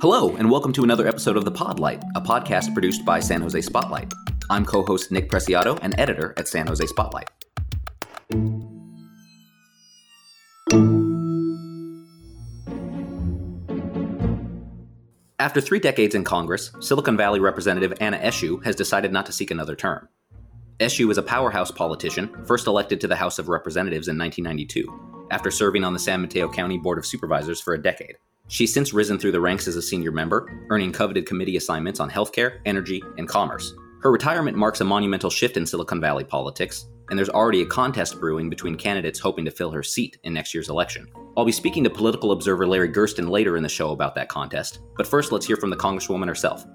Hello, and welcome to another episode of The Podlight, a podcast produced by San Jose Spotlight. I'm co host Nick Preciado and editor at San Jose Spotlight. After three decades in Congress, Silicon Valley Representative Anna Eshoo has decided not to seek another term. Eshoo is a powerhouse politician, first elected to the House of Representatives in 1992, after serving on the San Mateo County Board of Supervisors for a decade. She's since risen through the ranks as a senior member, earning coveted committee assignments on healthcare, energy, and commerce. Her retirement marks a monumental shift in Silicon Valley politics, and there's already a contest brewing between candidates hoping to fill her seat in next year's election. I'll be speaking to political observer Larry Gerston later in the show about that contest, but first let's hear from the Congresswoman herself.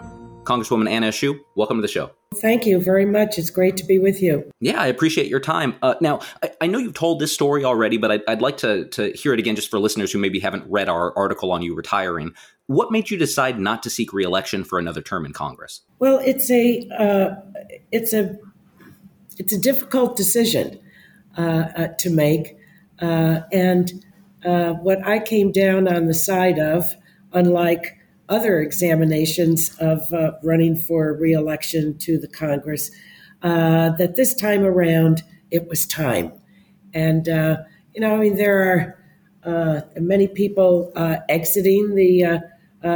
Congresswoman Anna Eshoo, welcome to the show. Thank you very much. It's great to be with you. Yeah, I appreciate your time. Uh, now, I, I, know you've told this story already, but I'd, I'd, like to, to hear it again just for listeners who maybe haven't read our article on you retiring. What made you decide not to seek reelection for another term in Congress? Well, it's a uh, it's a it's a difficult decision uh, uh to make, uh, and uh, what I came down on the side of, unlike other examinations of uh, running for reelection to the Congress, uh, that this time around it was time. And, uh, you know, I mean, there are uh, many people uh, exiting the, uh,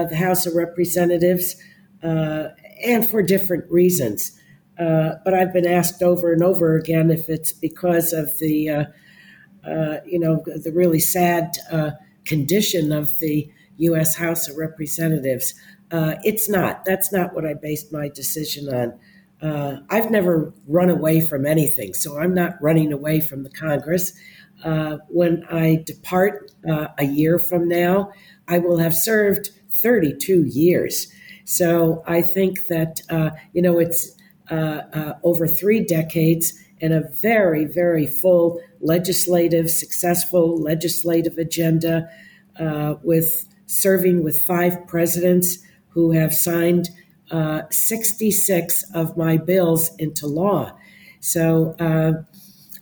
the House of Representatives and for different reasons. but I've been asked over and over again if it's because of the, you know, the really sad condition of the U.S. House of Representatives. Uh, it's not. That's not what I based my decision on. Uh, I've never run away from anything, so I'm not running away from the Congress. Uh, when I depart uh, a year from now, I will have served 32 years. So I think that, uh, you know, it's uh, over three decades and a very, very full legislative, successful legislative agenda with serving with five presidents who have signed uh, 66 of my bills into law. So uh,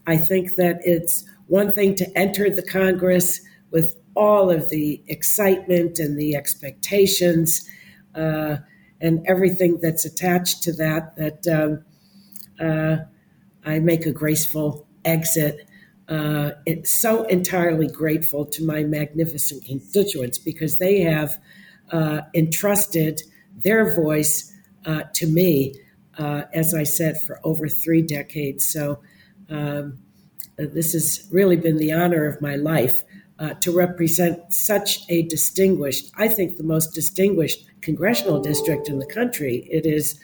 I think that it's one thing to enter the Congress with all of the excitement and the expectations uh, and everything that's attached to that, that um, uh, I make a graceful exit uh, so entirely grateful to my magnificent constituents because they have uh, entrusted their voice uh, to me, uh, as I said, for over three decades. So um, this has really been the honor of my life uh, to represent such a distinguished, I think, the most distinguished congressional district in the country. It is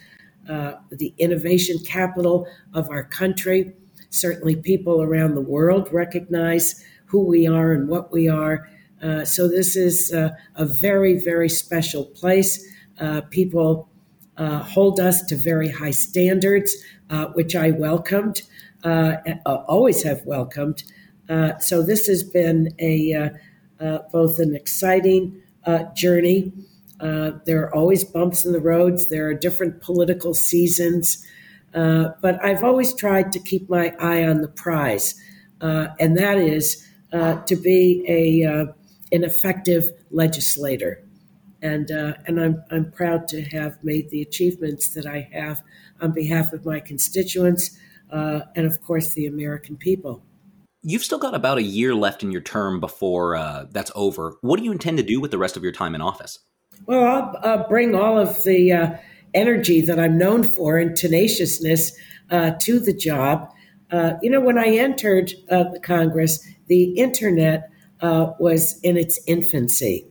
uh, the innovation capital of our country. Certainly, people around the world recognize who we are and what we are. Uh, so, this is uh, a very, very special place. Uh, people uh, hold us to very high standards, uh, which I welcomed, uh, always have welcomed. so, this has been a both an exciting journey. there are always bumps in the roads. There are different political seasons. Uh, but I've always tried to keep my eye on the prize, uh, and that is uh, to be a uh, an effective legislator. And uh, and I'm I'm proud to have made the achievements that I have on behalf of my constituents and of course the American people. You've still got about a year left in your term before that's over. What do you intend to do with the rest of your time in office? Well, I'll bring all of the energy that I'm known for and tenaciousness uh, to the job. Uh, you know, when I entered uh, the Congress, the internet uh, was in its infancy.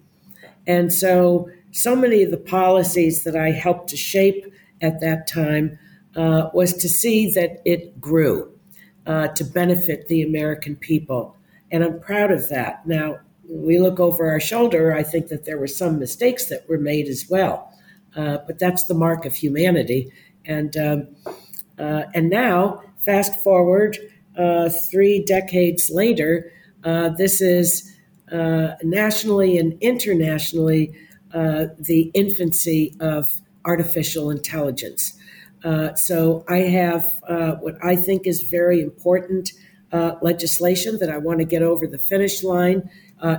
And so, so many of the policies that I helped to shape at that time uh, was to see that it grew uh, to benefit the American people. And I'm proud of that. Now, we look over our shoulder, I think that there were some mistakes that were made as well. Uh, but that's the mark of humanity. And um, uh, and now, fast forward uh, three decades later, uh, this is uh, nationally and internationally the infancy of artificial intelligence. so I have what I think is very important legislation that I want to get over the finish line.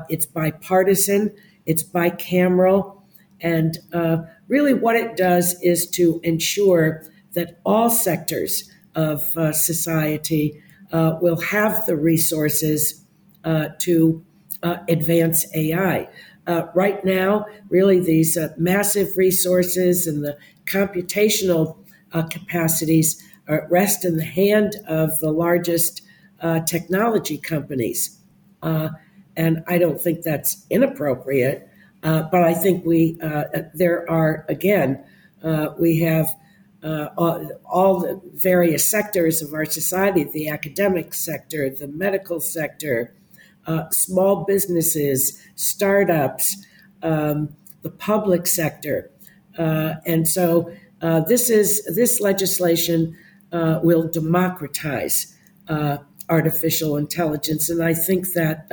it's bipartisan. It's bicameral And uh, really, what it does is to ensure that all sectors of uh, society uh, will have the resources uh, to uh, advance AI. Uh, right now, really, these massive resources and the computational capacities rest in the hand of the largest technology companies. and I don't think that's inappropriate. Uh, but I think we uh, there are again uh, we have uh, all, all, the various sectors of our society: the academic sector, the medical sector, uh, small businesses, startups, um, the public sector, and so this is this legislation will democratize artificial intelligence, and I think that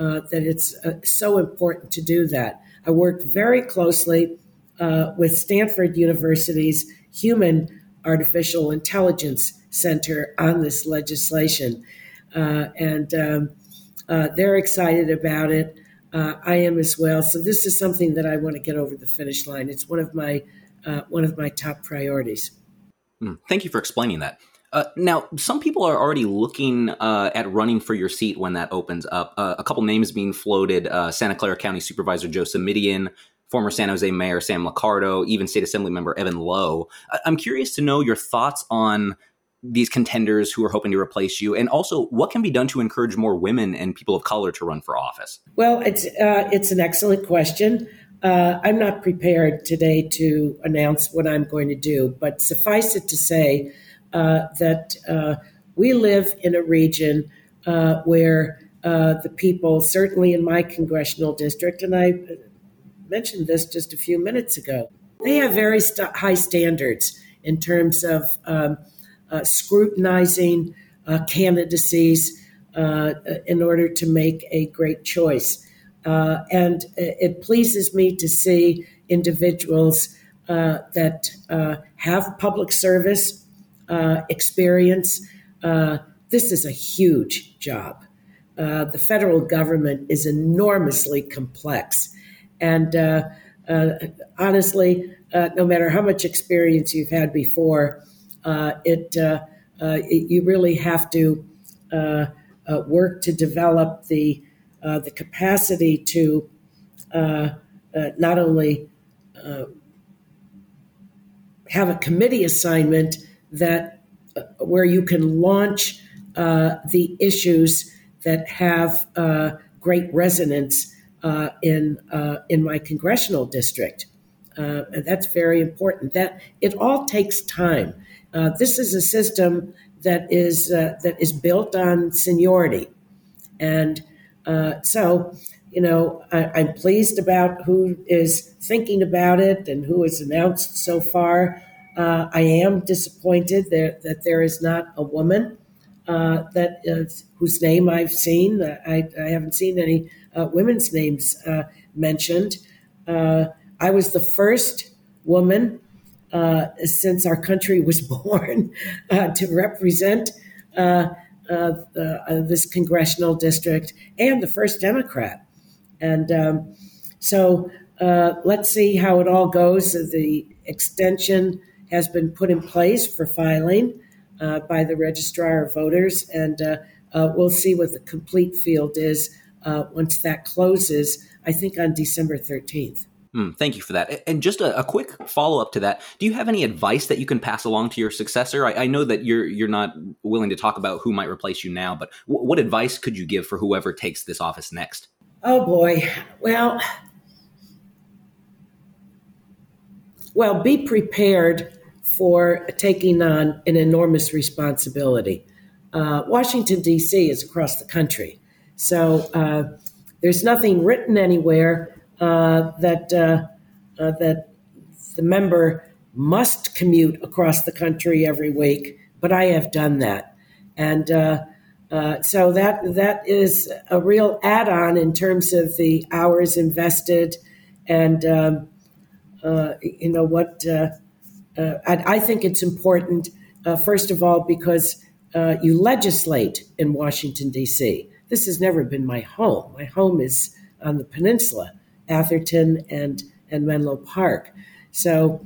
uh, that it's uh, so important to do that. I worked very closely uh, with Stanford University's Human Artificial Intelligence Center on this legislation, uh, and um, uh, they're excited about it. I am as well. So this is something that I want to get over the finish line. It's one of my one of my top priorities. Mm, thank you for explaining that. Uh, now, some people are already looking uh, at running for your seat when that opens up. Uh, a couple names being floated: uh, Santa Clara County Supervisor Joe Simitian, former San Jose Mayor Sam Liccardo, even State Assembly Member Evan Low. I'm curious to know your thoughts on these contenders who are hoping to replace you, and also what can be done to encourage more women and people of color to run for office. Well, it's uh, it's an excellent question. Uh, I'm not prepared today to announce what I'm going to do, but suffice it to say that uh, we live in a region uh, where uh, the people, certainly in my congressional district, and I mentioned this just a few minutes ago, they have very st- high standards in terms of um, uh, scrutinizing candidacies in order to make a great choice. and it pleases me to see individuals that have public service uh, experience. Uh, this is a huge job. Uh, the federal government is enormously complex. And uh, uh, honestly, no matter how much experience you've had before, it, it, you really have to work to develop the, the capacity to not only have a committee assignment that uh, where you can launch uh, the issues that have uh, great resonance uh, in in my congressional district. And that's very important. That it all takes time. this is a system that is that is built on seniority, and so you know, I, am pleased about who is thinking about it and who has announced so far. Uh, I am disappointed that, that there is not a woman uh, that is, whose name I've seen. I, I haven't seen any uh, women's names uh, mentioned. Uh, I was the first woman uh, since our country was born to represent this congressional district and the first Democrat. And um, so let's see how it all goes. The extension has been put in place for filing uh, by the registrar of voters, and uh, uh, we'll see what the complete field is uh, once that closes. I think on December thirteenth. Mm, thank you for that. And just a, a quick follow up to that: Do you have any advice that you can pass along to your successor? I, I know that you're you're not willing to talk about who might replace you now, but w- what advice could you give for whoever takes this office next? Oh boy, well, well, be prepared for taking on an enormous responsibility. Uh, Washington, D.C. is across the country. So uh, there's nothing written anywhere uh, that, uh, uh, that the member must commute across the country every week, but I have done that. And uh, so that, that is a real add on in terms of the hours invested and, um, you know, what uh, I, I, think it's important, uh, first of all, because uh, you legislate in Washington, D.C. This has never been my home. My home is on the peninsula, Atherton and, and Menlo Park. So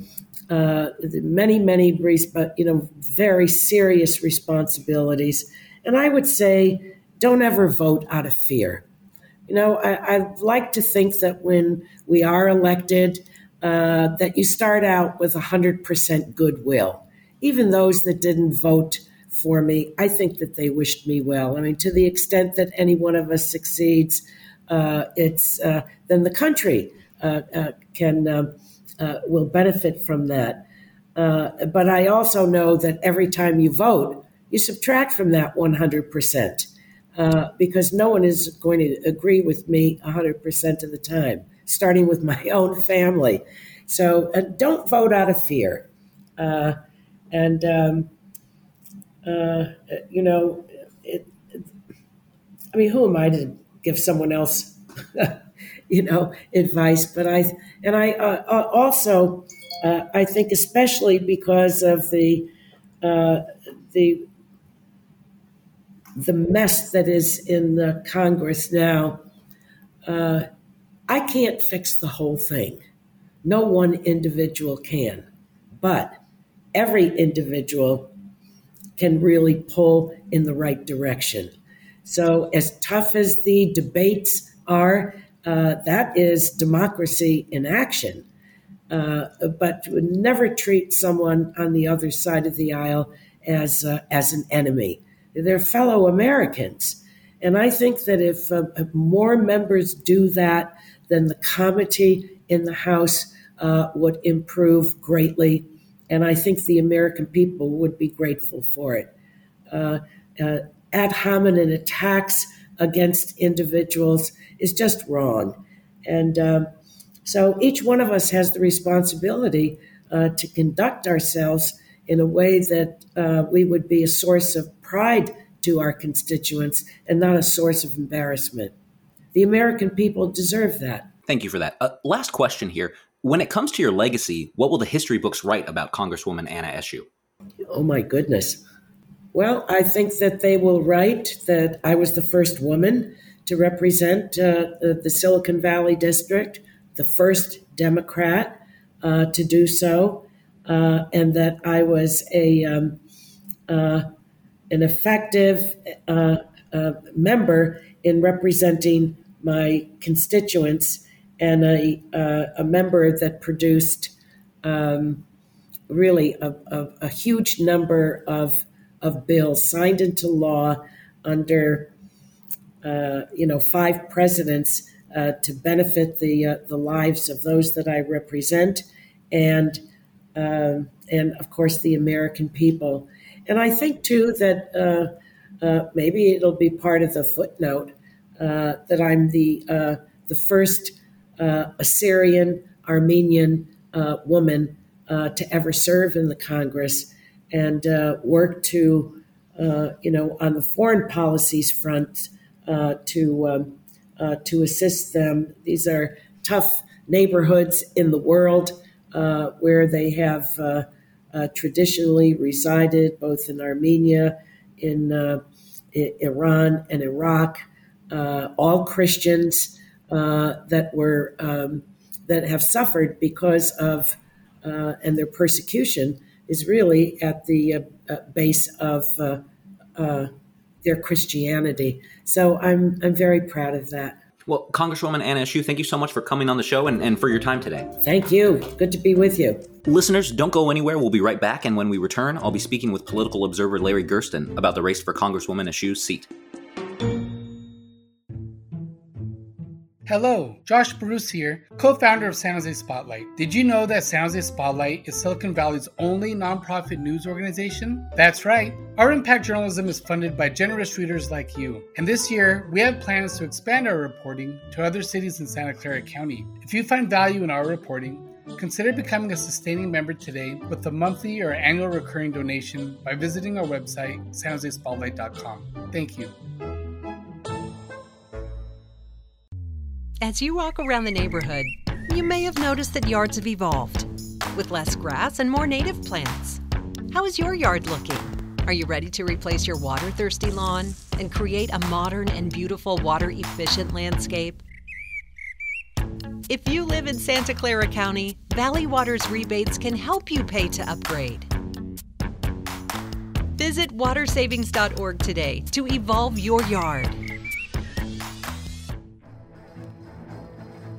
uh, many, many, but you know, very serious responsibilities. And I would say, don't ever vote out of fear. You know, I, I like to think that when we are elected, uh, that you start out with 100% goodwill. Even those that didn't vote for me, I think that they wished me well. I mean, to the extent that any one of us succeeds, uh, it's uh, then the country uh, uh, can uh, will benefit from that. but I also know that every time you vote, you subtract from that 100%. Uh, because no one is going to agree with me 100% of the time, starting with my own family. So uh, don't vote out of fear. Uh, and, um, uh, you know, it, it, I mean, who am I to give someone else, you know, advice? But I, and I uh, also, I think, especially because of the, the the mess that is in the Congress now, uh, I can't fix the whole thing. No one individual can. But every individual can really pull in the right direction. So, as tough as the debates are, uh, that is democracy in action. Uh, but never treat someone on the other side of the aisle as uh, as an enemy. They're fellow Americans. And I think that if, uh, more members do that, then the comity in the House uh, would improve greatly. And I think the American people would be grateful for it. Uh, uh ad hominem attacks against individuals is just wrong. And um, so each one of us has the responsibility uh, to conduct ourselves in a way that uh, we would be a source of pride to our constituents and not a source of embarrassment. The American people deserve that. Thank you for that. Uh, last question here. When it comes to your legacy, what will the history books write about Congresswoman Anna Eshoo? Oh, my goodness. Well, I think that they will write that I was the first woman to represent uh, the, the, Silicon Valley district, the first Democrat uh, to do so, uh, and that I was a um, uh, an effective uh, uh, member in representing my constituents and a, uh, a member that produced um, really a, a, a, huge number of, of bills signed into law under uh, you know five presidents uh, to benefit the uh, the lives of those that I represent and um, and of course the American people. And I think too that uh, uh, maybe it'll be part of the footnote that I'm the uh, the first uh, Assyrian Armenian uh, woman to ever serve in the Congress and work to you know on the foreign policies front to um, to assist them. These are tough neighborhoods in the world where they have uh, traditionally resided both in Armenia, in uh, Iran, and Iraq. Uh, all Christians uh, that were um, that have suffered because of uh, and their persecution is really at the base of their Christianity. So I'm I'm very proud of that. Well, Congresswoman Anna Eshoo, thank you so much for coming on the show and, and for your time today. Thank you. Good to be with you. Listeners, don't go anywhere. We'll be right back. And when we return, I'll be speaking with political observer Larry Gerston about the race for Congresswoman Eshoo's seat. Hello, Josh Barousse here, co founder of San Jose Spotlight. Did you know that San Jose Spotlight is Silicon Valley's only nonprofit news organization? That's right. Our impact journalism is funded by generous readers like you. And this year, we have plans to expand our reporting to other cities in Santa Clara County. If you find value in our reporting, consider becoming a sustaining member today with a monthly or annual recurring donation by visiting our website, sanjosespotlight.com. Thank you. As you walk around the neighborhood, you may have noticed that yards have evolved with less grass and more native plants. How is your yard looking? Are you ready to replace your water thirsty lawn and create a modern and beautiful water efficient landscape? If you live in Santa Clara County, Valley Water's rebates can help you pay to upgrade. Visit watersavings.org today to evolve your yard.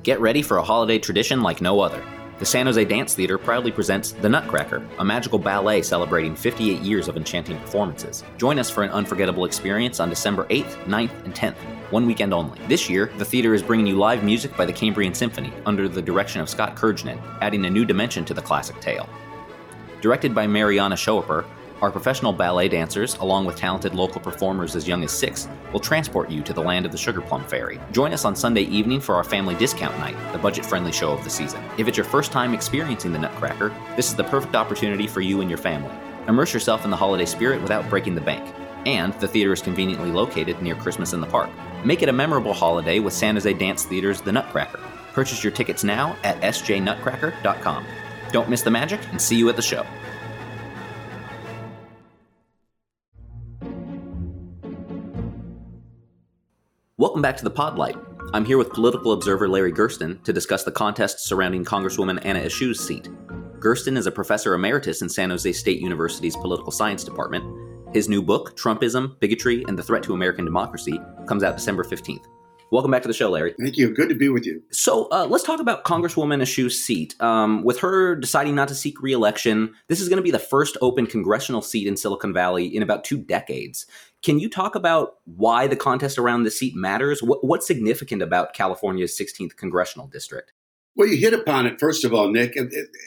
Get ready for a holiday tradition like no other. The San Jose Dance Theater proudly presents The Nutcracker, a magical ballet celebrating 58 years of enchanting performances. Join us for an unforgettable experience on December 8th, 9th, and 10th, one weekend only. This year, the theater is bringing you live music by the Cambrian Symphony under the direction of Scott Kurginen, adding a new dimension to the classic tale. Directed by Mariana Schoepper, our professional ballet dancers, along with talented local performers as young as six, will transport you to the land of the Sugar Plum Fairy. Join us on Sunday evening for our family discount night, the budget friendly show of the season. If it's your first time experiencing the Nutcracker, this is the perfect opportunity for you and your family. Immerse yourself in the holiday spirit without breaking the bank. And the theater is conveniently located near Christmas in the Park. Make it a memorable holiday with San Jose Dance Theater's The Nutcracker. Purchase your tickets now at sjnutcracker.com. Don't miss the magic and see you at the show. Welcome back to the Podlight. I'm here with political observer Larry Gerston to discuss the contest surrounding Congresswoman Anna Eshoo's seat. Gerston is a professor emeritus in San Jose State University's Political Science Department. His new book, Trumpism, Bigotry, and the Threat to American Democracy, comes out December 15th. Welcome back to the show, Larry. Thank you. Good to be with you. So uh, let's talk about Congresswoman Eshoo's seat. Um, with her deciding not to seek reelection, this is going to be the first open congressional seat in Silicon Valley in about two decades. Can you talk about why the contest around the seat matters? What, what's significant about California's 16th congressional district? Well, you hit upon it, first of all, Nick.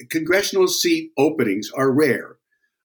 Congressional seat openings are rare,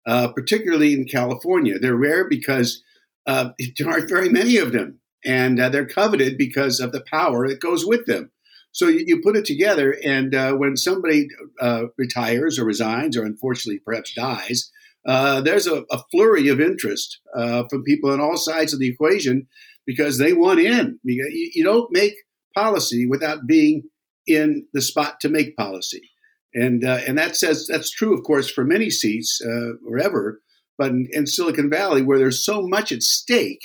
uh, particularly in California. They're rare because uh, there aren't very many of them and uh, they're coveted because of the power that goes with them. So you, you put it together, and uh, when somebody uh, retires or resigns, or unfortunately perhaps dies, uh, there's a, a, flurry of interest uh, from people on all sides of the equation because they want in. You, you don't make policy without being in the spot to make policy, and uh, and that says that's true, of course, for many seats wherever. But in, in Silicon Valley, where there's so much at stake,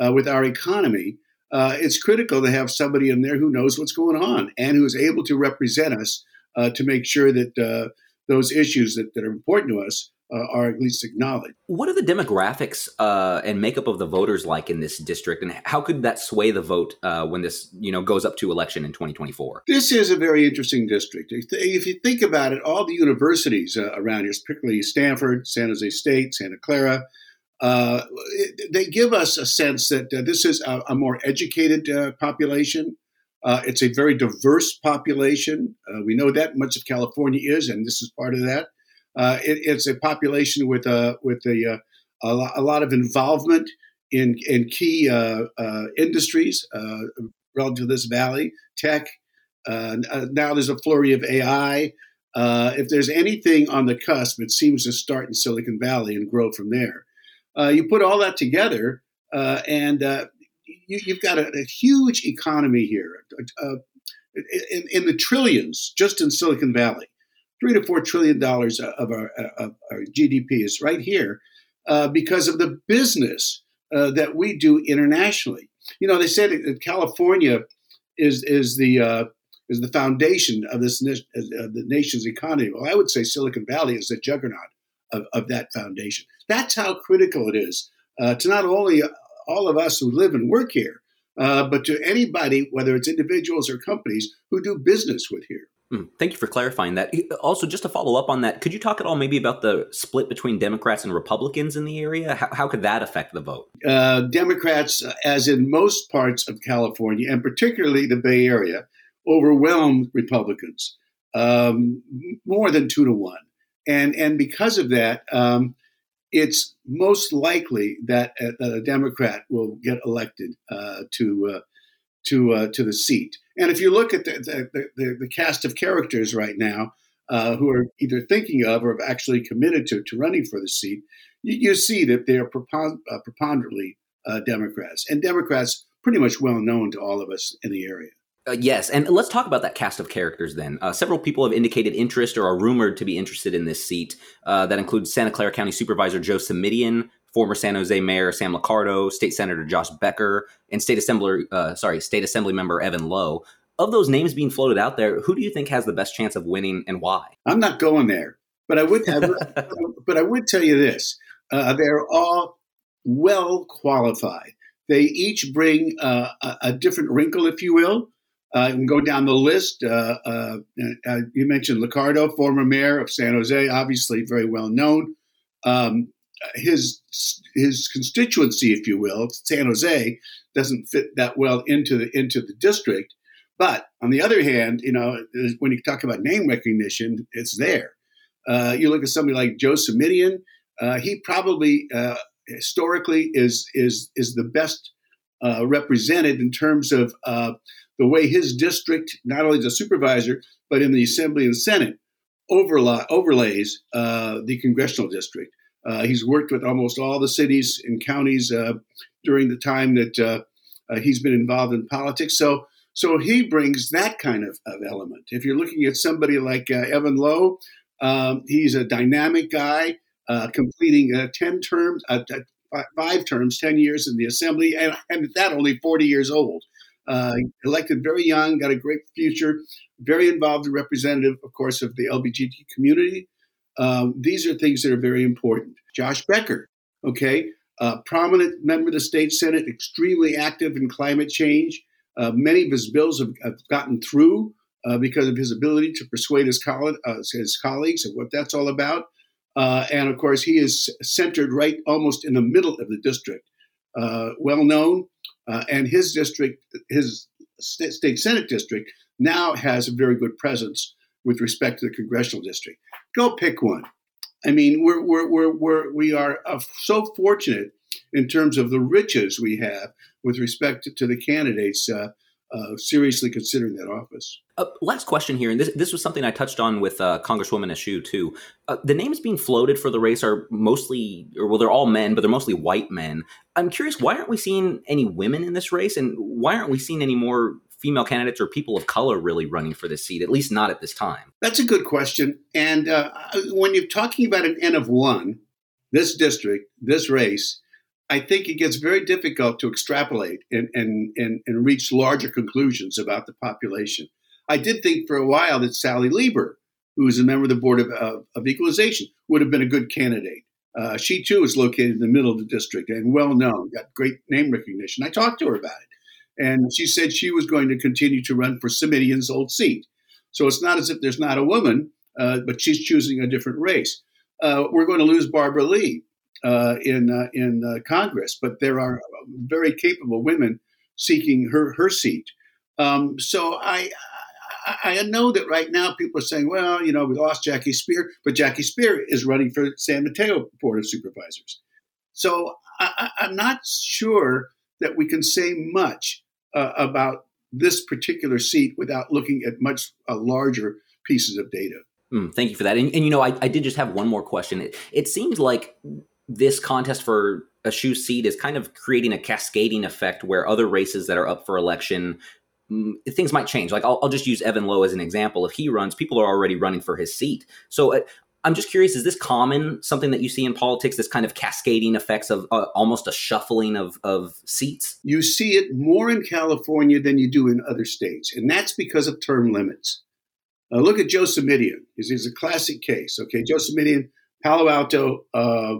uh, with our economy, uh, it's critical to have somebody in there who knows what's going on and who is able to represent us uh, to make sure that uh, those issues that, that, are important to us uh, are at least acknowledged. What are the demographics uh, and makeup of the voters like in this district, and how could that sway the vote when this you know goes up to election in 2024? This is a very interesting district. If you think about it, all the universities around here, particularly Stanford, San Jose State, Santa Clara, uh, they give us a sense that uh, this is a, a more educated uh, population. Uh, it's a very diverse population. Uh, we know that much of California is, and this is part of that. Uh, it, it's a population with a with a, uh, a, lot of involvement in in key industries relative to this valley, tech. now there's a flurry of AI. if there's anything on the cusp, it seems to start in Silicon Valley and grow from there. Uh, you put all that together, uh, and uh, you, have got a, a, huge economy here uh, in, in, the trillions just in Silicon Valley. Three to four trillion dollars of our, of our, GDP is right here uh, because of the business uh, that we do internationally. You know, they said that California is is the is the foundation of this of the nation's economy. Well, I would say Silicon Valley is the juggernaut of, of that foundation. That's how critical it is uh, to not only all of us who live and work here, uh, but to anybody, whether it's individuals or companies who do business with here. Hmm, thank you for clarifying that. Also, just to follow up on that, could you talk at all maybe about the split between Democrats and Republicans in the area? How, how could that affect the vote? Uh, Democrats, uh, as in most parts of California, and particularly the Bay Area, overwhelm Republicans um, more than two to one and and because of that, um, it's most likely that, uh, that, a Democrat will get elected uh, to uh, to uh, to the seat. And if you look at the the, the, the cast of characters right now uh, who are either thinking of or have actually committed to, to running for the seat, you, you see that they are uh, preponderantly Democrats, and Democrats pretty much well known to all of us in the area. Uh, yes, and let's talk about that cast of characters then. Uh, several people have indicated interest or are rumored to be interested in this seat. Uh, that includes Santa Clara County Supervisor Joe Simitian, former San Jose Mayor Sam Liccardo, State Senator Josh Becker, and State Assembly uh, sorry State Assembly Member Evan Low. of those names being floated out there, who do you think has the best chance of winning and why? I'm not going there, but I would, I would but I would tell you this: uh, they're all well qualified. They each bring uh, a, a, different wrinkle, if you will. Uh, can go down the list. Uh, uh, uh, you mentioned Liccardo, former mayor of San Jose, obviously very well known. Um, his his constituency, if you will, San Jose, doesn't fit that well into the into the district. But on the other hand, you know, when you talk about name recognition, it's there. Uh, you look at somebody like Joe Simitian, uh, he probably uh, historically is is is the best uh, represented in terms of uh, the way his district, not only a supervisor but in the Assembly and Senate, overla- overlays uh, the congressional district. Uh, he's worked with almost all the cities and counties uh, during the time that uh, he's been involved in politics. So, so he brings that kind of, of element. If you're looking at somebody like Evan Low, um, he's a dynamic guy uh, completing uh, 10 terms, uh, five terms, 10 years in the assembly, and, and that only 40 years old. Uh, elected very young, got a great future, very involved representative, of course, of the LGBT community. Um, these are things that are very important. Josh Becker, okay, prominent member of the state senate, extremely active in climate change. Uh, many of his bills have, have gotten through uh, because of his ability to persuade his, coll- uh, his colleagues of what that's all about. Uh, and of course, he is centered right almost in the middle of the district, well known. And his district, his state senate district, now has a very good presence with respect to the congressional district. Go pick one. I mean, we're, we're, we're, we're we are uh, so fortunate in terms of the riches we have with respect to, to the candidates uh, uh, seriously considering that office. Uh, last question here, and this this was something I touched on with uh, Congresswoman Eshoo too. Uh, the names being floated for the race are mostly, or well, they're all men, but they're mostly white men. I'm curious, why aren't we seeing any women in this race, and why aren't we seeing any more female candidates or people of color really running for this seat? At least not at this time. That's a good question. And uh, when you're talking about an N of one, this district, this race I think it gets very difficult to extrapolate and, and, and, and reach larger conclusions about the population. I did think for a while that Sally Lieber, who is a member of the Board of, of, of Equalization, would have been a good candidate. Uh, she too is located in the middle of the district and well known, got great name recognition. I talked to her about it, and she said she was going to continue to run for Simitian's old seat. So it's not as if there's not a woman, uh, but she's choosing a different race. Uh, we're going to lose Barbara Lee uh, in uh, in uh, Congress, but there are very capable women seeking her her seat. Um, so I, I, know that right now people are saying, well, you know, we lost Jackie Speier, but Jackie Speier is running for San Mateo Board of Supervisors. So I, am not sure that we can say much uh, about this particular seat without looking at much uh, larger pieces of data. Mm, thank you for that. And, and you know, I, I, did just have one more question. It, it seems like this contest for Eshoo seat is kind of creating a cascading effect where other races that are up for election mm, things might change like I'll, I'll, just use evan low as an example if he runs people are already running for his seat so uh, i'm just curious is this common something that you see in politics this kind of cascading effects of uh, almost a shuffling of, of seats you see it more in california than you do in other states and that's because of term limits uh, look at joe Simitian. he's, a classic case okay joe Simitian, palo alto uh,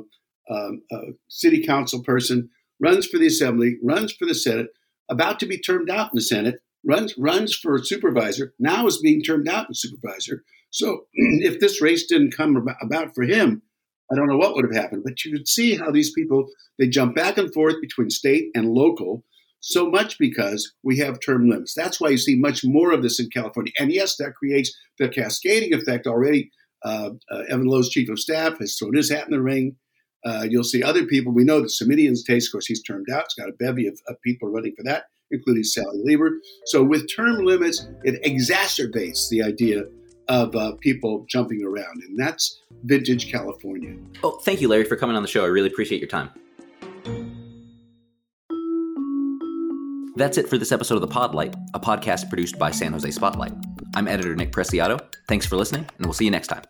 um, a city council person, runs for the assembly, runs for the Senate, about to be termed out in the Senate, runs runs for supervisor, now is being termed out in supervisor. So if this race didn't come about for him, I don't know what would have happened. But you could see how these people they jump back and forth between state and local so much because we have term limits. That's why you see much more of this in California. And yes, that creates the cascading effect already. Uh, uh, Evan Low's chief of staff has thrown his hat in the ring. Uh, you'll see other people. We know that Simitian's taste, of course, he's termed out. It's got a bevy of, of people running for that, including Sally Lieber. So with term limits, it exacerbates the idea of uh, people jumping around, and that's vintage California. Oh, thank you, Larry, for coming on the show. I really appreciate your time. That's it for this episode of The Podlight, a podcast produced by San Jose Spotlight. I'm editor Nick Preciado. Thanks for listening, and we'll see you next time.